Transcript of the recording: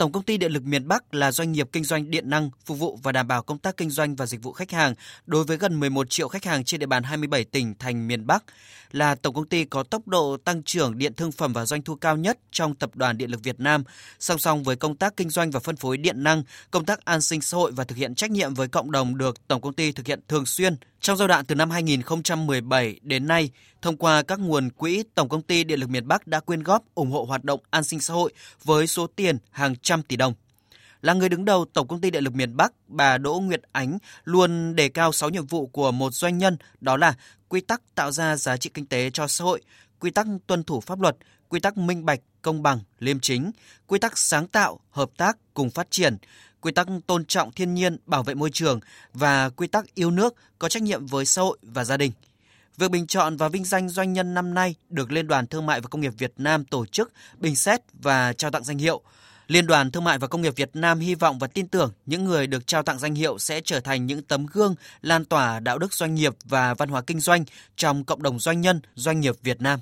Tổng công ty Điện lực miền Bắc là doanh nghiệp kinh doanh điện năng, phục vụ và đảm bảo công tác kinh doanh và dịch vụ khách hàng đối với gần 11 triệu khách hàng trên địa bàn 27 tỉnh thành miền Bắc, là tổng công ty có tốc độ tăng trưởng điện thương phẩm và doanh thu cao nhất trong tập đoàn Điện lực Việt Nam. Song song với công tác kinh doanh và phân phối điện năng, công tác an sinh xã hội và thực hiện trách nhiệm với cộng đồng được tổng công ty thực hiện thường xuyên. Trong giai đoạn từ năm 2017 đến nay, thông qua các nguồn quỹ, Tổng công ty Điện lực miền Bắc đã quyên góp ủng hộ hoạt động an sinh xã hội với số tiền hàng trăm tỷ đồng. Là người đứng đầu Tổng công ty Điện lực miền Bắc, bà Đỗ Nguyệt Ánh luôn đề cao 6 nhiệm vụ của một doanh nhân, đó là quy tắc tạo ra giá trị kinh tế cho xã hội, quy tắc tuân thủ pháp luật, quy tắc minh bạch, công bằng, liêm chính, quy tắc sáng tạo, hợp tác cùng phát triển, quy tắc tôn trọng thiên nhiên, bảo vệ môi trường và quy tắc yêu nước có trách nhiệm với xã hội và gia đình. Việc bình chọn và vinh danh doanh nhân năm nay được Liên đoàn Thương mại và Công nghiệp Việt Nam tổ chức, bình xét và trao tặng danh hiệu. Liên đoàn Thương mại và Công nghiệp Việt Nam hy vọng và tin tưởng những người được trao tặng danh hiệu sẽ trở thành những tấm gương lan tỏa đạo đức doanh nghiệp và văn hóa kinh doanh trong cộng đồng doanh nhân, doanh nghiệp Việt Nam.